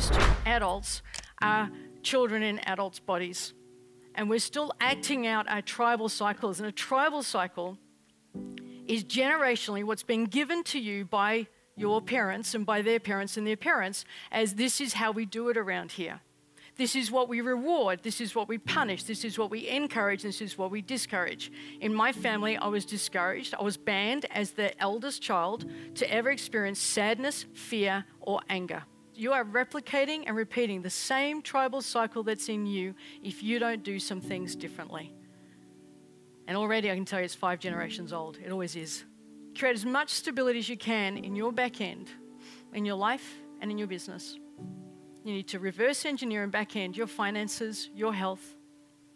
most adults are children in adults' bodies. And we're still acting out our tribal cycles. And a tribal cycle is generationally what's been given to you by your parents and by their parents and their parents, as this is how we do it around here. This is what we reward. This is what we punish. This is what we encourage. This is what we discourage. In my family, I was discouraged. I was banned as the eldest child to ever experience sadness, fear, or anger. You are replicating and repeating the same tribal cycle that's in you if you don't do some things differently. And already I can tell you it's five generations old. It always is. Create as much stability as you can in your back end, in your life, and in your business. You need to reverse engineer and back end your finances, your health,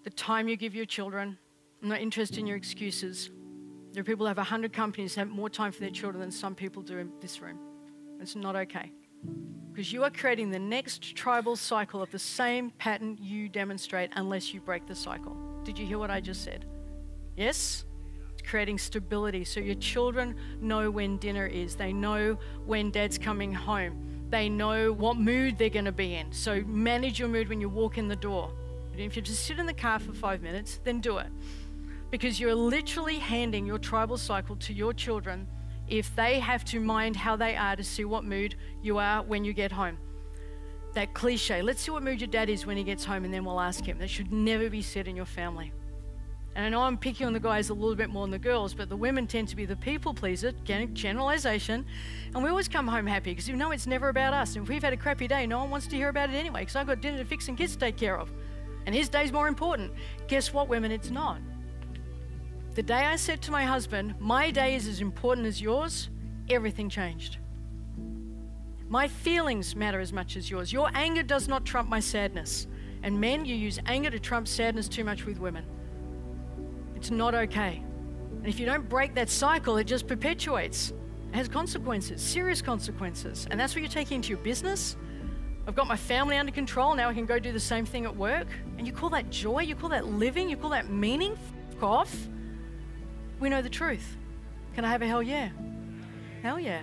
the time you give your children. I'm not interested in your excuses. There are people who have 100 companies have more time for their children than some people do in this room. It's not okay. Because you are creating the next tribal cycle of the same pattern you demonstrate unless you break the cycle. Did you hear what I just said? Yes? creating stability so your children know when dinner is, they know when dad's coming home they know what mood they're going to be in. So manage your mood when you walk in the door. if you just sit in the car for five minutes, then do it. Because you're literally handing your tribal cycle to your children if they have to mind how they are to see what mood you are when you get home. That cliche, let's see what mood your dad is when he gets home and then we'll ask him. That should never be said in your family. And I know I'm picking on the guys a little bit more than the girls, but the women tend to be the people pleaser, generalization. And we always come home happy because you know it's never about us. And if we've had a crappy day, no one wants to hear about it anyway because I've got dinner to fix and kids to take care of. And his day's more important. Guess what, women? It's not. The day I said to my husband, My day is as important as yours, everything changed. My feelings matter as much as yours. Your anger does not trump my sadness. And men, you use anger to trump sadness too much with women. It's not okay. And if you don't break that cycle, it just perpetuates. It has consequences, serious consequences. And that's what you're taking into your business. I've got my family under control. Now I can go do the same thing at work. And you call that joy? You call that living? You call that meaning? F off. We know the truth. Can I have a hell yeah? Hell yeah.